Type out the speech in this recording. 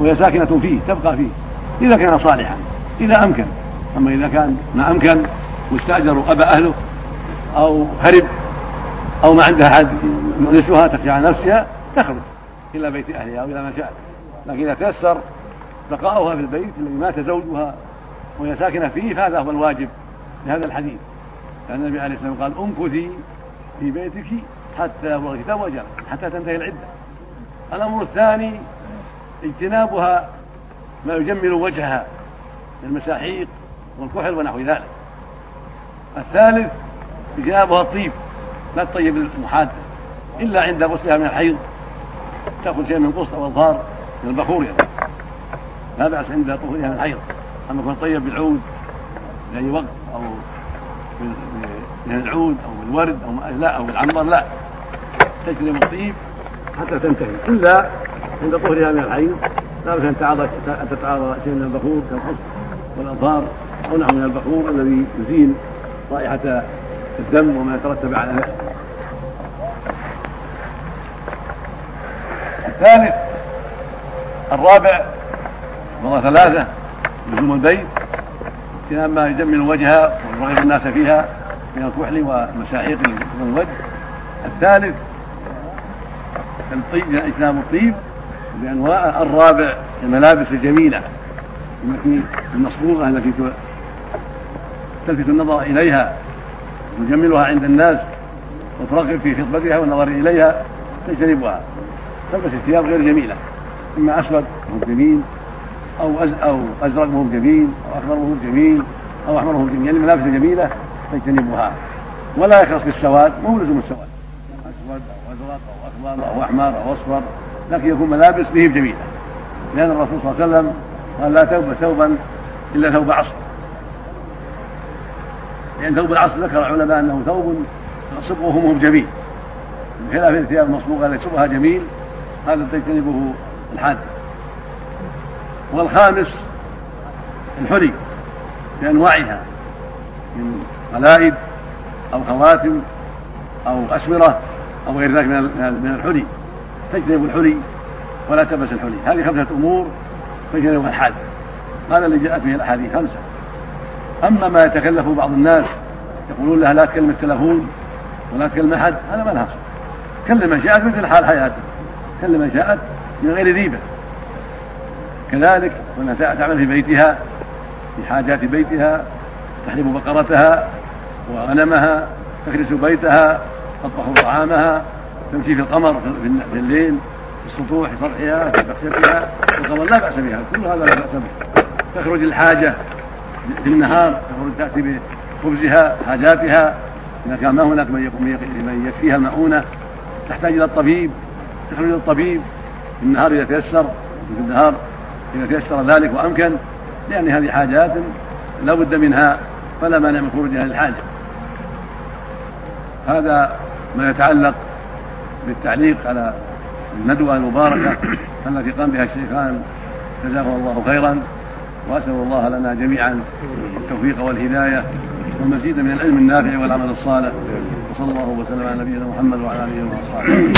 وهي ساكنة فيه تبقى فيه إذا كان صالحا إذا أمكن. أما إذا كان ما أمكن واستأجر أبى أهله أو هرب أو ما عندها أحد يؤنسها تخشى على نفسها تخرج إلى بيت أهلها أو إلى ما شاءت لكن إذا تيسر بقاؤها في البيت الذي مات زوجها وهي ساكنة فيه فهذا هو الواجب لهذا الحديث. لأن النبي عليه الصلاة والسلام قال امكثي في بيتك حتى وجل حتى تنتهي العدة. الأمر الثاني اجتنابها ما يجمل وجهها من المساحيق والكحل ونحو ذلك. الثالث اجتنابها الطيب لا تطيب المحادة إلا عند غسلها من الحيض تأخذ شيء من قسط أو أظهار من البخور يعني. لا بأس عند طهورها من الحيض أما يكون طيب بالعود لأي وقت أو من العود أو بالورد أو لا أو بالعنبر لا. تجتنب الطيب حتى تنتهي. إلا عند طهرها من الحيض لا بأس أن تتعاضى أن تتعاضى شيء من البخور كالقسط والأظهار أو نحو من البخور الذي يزيل رائحة الدم وما يترتب على ذلك الثالث الرابع مرة ثلاثة لزوم البيت اجتناب ما يجمل وجهها ويرغب الناس فيها من الكحل والمساحيق من الوجه. الثالث الطيب اجتناب الطيب. بانواعه الرابع الملابس الجميلة التي المصبوغة التي تلفت النظر إليها وتجملها عند الناس وترغب في خطبتها والنظر إليها تجتنبها. تلبس الثياب غير جميلة إما أسود وهو جميل أو أز أو أزرق وهو جميل أو أخضر وهو جميل أو أحمر وهو جميل يعني الملابس الجميلة تجتنبها. ولا يخلص بالسواد مو لزوم السواد. أسود أو أزرق أو أخضر أو أحمر أو أصفر لكن يكون ملابس به جميلة. لأن الرسول صلى الله عليه وسلم قال لا ثوب ثوبا إلا ثوب عصر. لأن ثوب العصر ذكر العلماء أنه ثوب صبغه جميل. بخلاف الثياب المصبوغة التي صبغها جميل هذا تجتنبه الحاد والخامس الحلي بأنواعها من قلائد أو خواتم أو اسوره أو غير ذلك من الحلي. تجتنب الحلي ولا تلبس الحلي. هذه خمسة أمور تجتنب الحاد هذا اللي جاءت به الأحاديث خمسة. أما ما يتكلف بعض الناس يقولون لها لا تكلم التلفون ولا تكلم أحد هذا ما لها كلم من شاءت مثل حال حياته. كلم من شاءت من غير ريبه كذلك وانها تعمل في بيتها في حاجات بيتها تحلب بقرتها وغنمها تكرس بيتها تطبخ طعامها تمشي في القمر في الليل في السطوح في سطحها في بخشتها القمر. لا بأس بها كل هذا لا بأس به. تخرج الحاجة في النهار تخرج تأتي بخبزها حاجاتها إذا كان ما هناك من يكفيها المؤونة. تحتاج إلى الطبيب تخرج إلى الطبيب في النهار إذا تيسر في النهار إذا تيسر ذلك وأمكن لأن هذه حاجات لا بد منها فلا مانع من خروجها للحاجة. هذا ما يتعلق بالتعليق على الندوة المباركة التي قام بها الشيخان جزاهم الله خيرا وأسأل الله لنا جميعا التوفيق والهداية والمزيد من العلم النافع والعمل الصالح. وصلى الله وسلم على نبينا محمد وعلى آله واصحابه